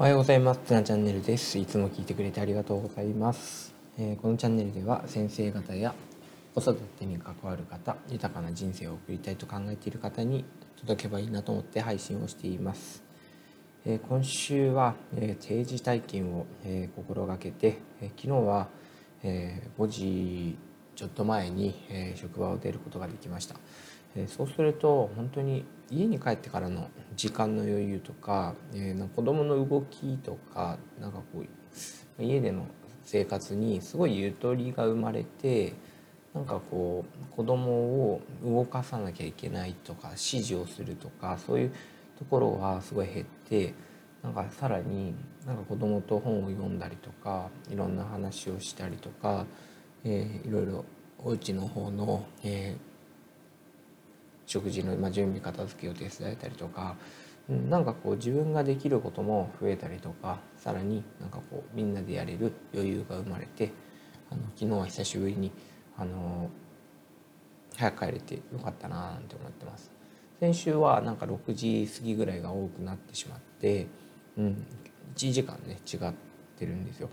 おはようございます。ツナチャンネルです。いつも聞いてくれてありがとうございます。えー、このチャンネルでは先生方や子育てに関わる方、豊かな人生を送りたいと考えている方に届けばいいなと思って配信をしています。えー、今週は、えー、定時退勤を、え心がけて、え昨日は、え5時ちょっと前に、え職場を出ることができました。えそうすると本当に家に帰ってからの時間の余裕とか、えー、子供の動きとかなんかこう家での生活にすごいゆとりが生まれてなんかこう子供を動かさなきゃいけないとか指示をするとかそういうところはすごい減ってなんかさらになんか子供と本を読んだりとかいろんな話をしたりとか、えー、いろいろお家の方の、えー食事の、ま準備片付けを手伝えたりとか、うん、なんかこう自分ができることも増えたりとかさらになんかこうみんなでやれる余裕が生まれてあの昨日は久しぶりにあの早く帰れてよかったななんて思ってます。先週はなんか6時過ぎぐらいが多くなってしまって、うん、1時間ね違ってるんですよ。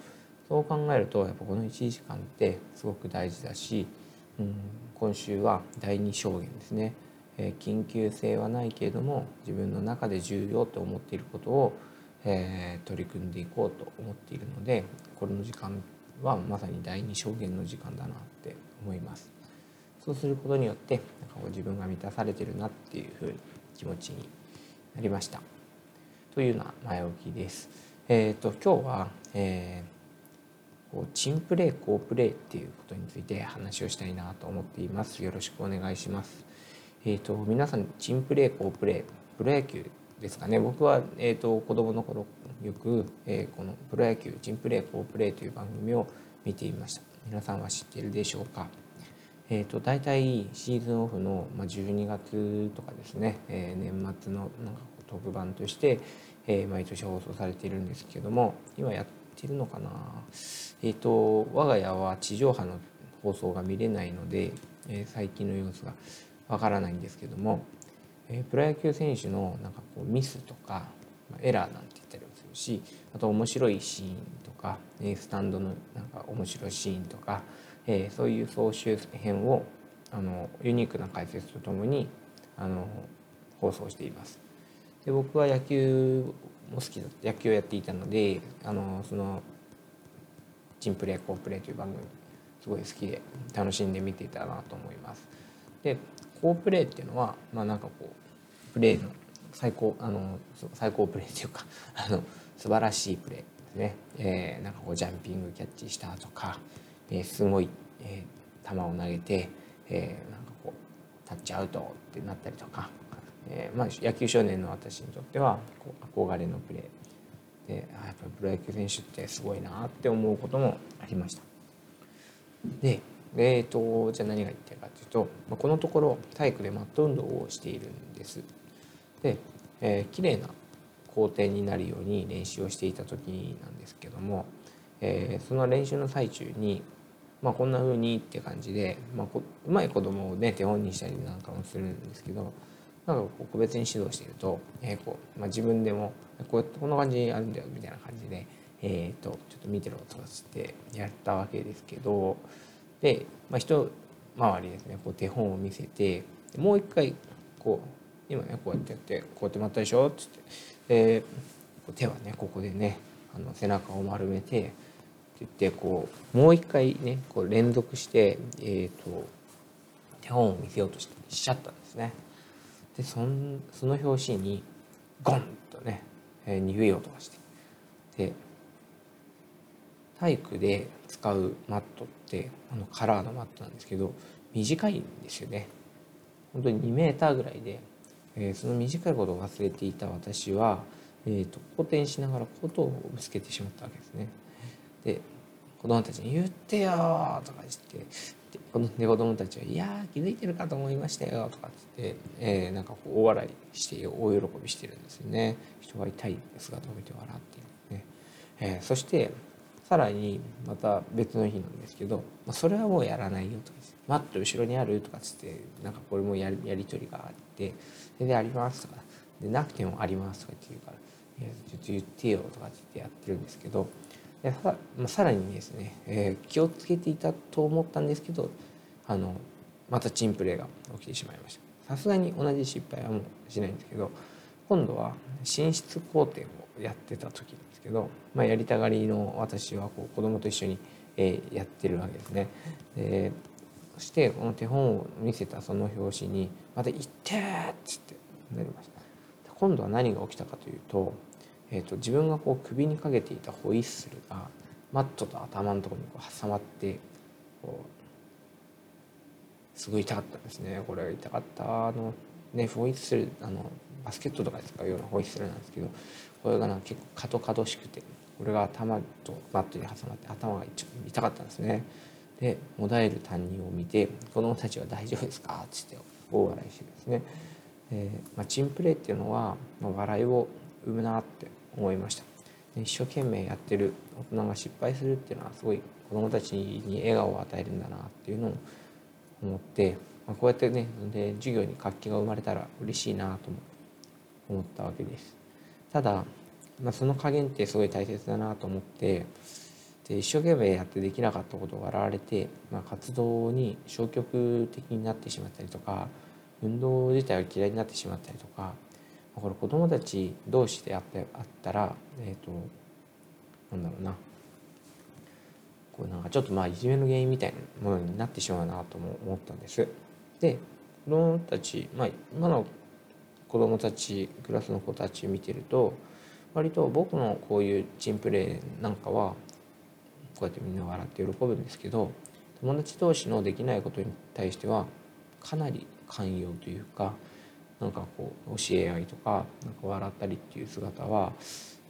そう考えるとやっぱこの1時間ってすごく大事だし、うん、今週は第2証言ですね。え緊急性はないけれども自分の中で重要と思っていることを、え取り組んでいこうと思っているのでこれの時間はまさに第二証言の時間だなって思います。そうすることによってなんかこう自分が満たされてるなっていうふうに気持ちになりました。というような前置きです。えーと、今日は、えー、こうチンプレープレーっていうことについて話をしたいなと思っています。よろしくお願いします。えーと、皆さんチンプレー好プレープロ野球ですかね。僕は、えーと、子供の頃よく、えー、このプロ野球チンプレー好プレーという番組を見ていました。皆さんは知っているでしょうか？えーと、大体シーズンオフの、まあ、12月とかですね、えー、年末のなんか特番として、えー、毎年放送されているんですけども今やってるのかな？えっ、ー、と我が家は地上波の放送が見れないので、えー、最近の様子がわからないんですけども、えー、プロ野球選手のなんかこうミスとかまエラーなんて言ったりもするしあと面白いシーンとかえスタンドのなんか面白いシーンとか、えー、そういう総集編をあのユニークな解説とともにあの放送しています。で僕は野球も好きだ野球をやっていたのであのその「チンプレー好プレー」という番組すごい好きで楽しんで見ていたなと思います。で好プレーっていうのはまあなんかこうプレーの最高あの最高プレーっていうか あの素晴らしいプレーですね、えー、なんかこうジャンピングキャッチしたとか、えー、すごい、えー、球を投げて、えー、なんかこうタッチアウトってなったりとか、えーまあ、野球少年の私にとってはこう憧れのプレーでやっぱりプロ野球選手ってすごいなって思うこともありました。でえーと、じゃあ何が言ってるかというと、まあ、このところ体育でマット運動をしているんです。で、えー、綺麗な工程になるように練習をしていた時なんですけども、えー、その練習の最中に、まあ、こんな風にって感じで、まあ、うまい子供をね手本にしたりなんかもするんですけどなんかこう個別に指導していると、えーこうまあ、自分でもこうやってこんな感じにあるんだよみたいな感じで、えーと、とちょっと見てろとかつってやったわけですけどで、まあ、一回りですねこう手本を見せてもう一回こう今ねこうやってやってこうやって待ったでしょっつってで手はねここでねあの背中を丸めてって言ってこうもう一回ねこう連続して、えーと、手本を見せようとししちゃったんですね。でそんその拍子にゴンとね、えー、逃げようとかしてで体育で使うマットってあのカラーのマットなんですけど短いんですよね。本当に2メーターぐらいで、えー、その短いことを忘れていた私は、えーと、後転しながらことをぶつけてしまったわけですね。で子供たちに「言ってよ」とか言ってこので子供たちは「いや気づいてるかと思いましたよ」とか言って、えー、なんかこう大笑いして大喜びしてるんですよね。人が痛い姿を見て笑っているね、えー、そしてさらにまた別の日なんですけど、まあ、それはもうやらないよとかマット後ろにあるとかつってなんかこれもやりやり取りがあって「であります」とか「でなくてもあります」とかって言うから「いやちょっと言ってよ」とかって言ってやってるんですけどでさ,、まあ、さらにですね、えー、気をつけていたと思ったんですけどあのまたチンプレーが起きてしまいました。さすがに同じ失敗はもうしないんですけど今度は寝室工程をやってた時ですけど、まあ、やりたがりの私はこう子供と一緒に、え、やってるわけですね。でそしてこの手本を見せたその表紙に「また行って!」っつってなりました今度は何が起きたかというと,、えーと、自分がこう首にかけていたホイッスルがマットと頭のところにこう挟まってこうすごい痛かったんですねこれ痛かったあのねホイッスルあのバスケットとかで使うようなホイッスルなんですけどこれがなんか結構カトカトしくてこれが頭とマットに挟まって頭が痛かったんですね。でもだえる担任を見て子どもたちは「大丈夫ですか?」っつって大笑いしてですね、えーまあ、チンプレーっていうのは、まあ、笑いを生むなって思いました。一生懸命やってる大人が失敗するっていうのはすごい子どもたちに笑顔を与えるんだなっていうのを思って、まあ、こうやってねで授業に活気が生まれたら嬉しいなと思って思ったわけですただ、まあ、その加減ってすごい大切だなと思ってで一生懸命やってできなかったことを笑われて、まあ、活動に消極的になってしまったりとか運動自体が嫌いになってしまったりとかこれ子どもたち同士であったらえっ、ー、となんだろうなこうなんかちょっとまあいじめの原因みたいなものになってしまうなとも思ったんです。で子どもたち、まあ、今の子どもたちクラスの子たち見てると割と僕のこういうチンプレーなんかはこうやってみんな笑って喜ぶんですけど友達同士のできないことに対してはかなり寛容というかなんかこう教え合いとかなんか笑ったりっていう姿は、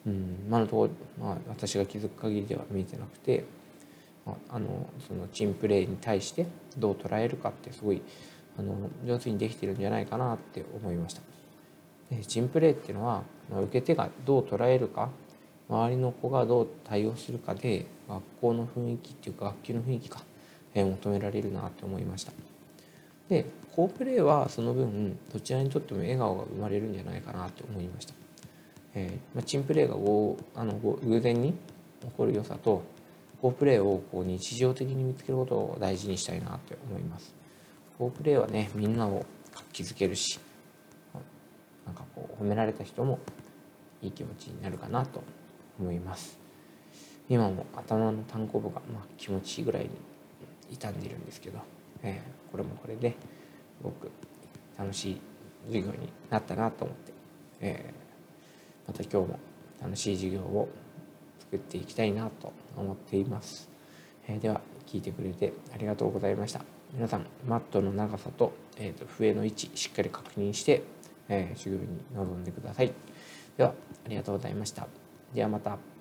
うん、今のところ、まあ、私が気づく限りでは見えてなくて、まあ、あのそのチンプレーに対してどう捉えるかってすごいあの上手にできてるんじゃないかなって思いました。でチンプレーっていうのは受け手がどう捉えるか周りの子がどう対応するかで学校の雰囲気っていうか学級の雰囲気か、え、求められるなって思いました。で好プレーはその分どちらにとっても笑顔が生まれるんじゃないかなって思いました、えーまあ、チンプレーがあの偶然に起こる良さと好プレーをこう日常的に見つけることを大事にしたいなって思います。好プレーはねみんなを活気づけるしなんかこう褒められた人もいい気持ちになるかなと思います。今も頭の単行部がまあ気持ちいいぐらいに傷んでるんですけど、えー、これもこれですごく楽しい授業になったなと思って、えー、また今日も楽しい授業を作っていきたいなと思っています、えー、では聞いてくれてありがとうございました。皆さんマットの長さと,、えーと、笛の位置しっかり確認して、えー、修行に臨んでくださいではありがとうございましたではまた。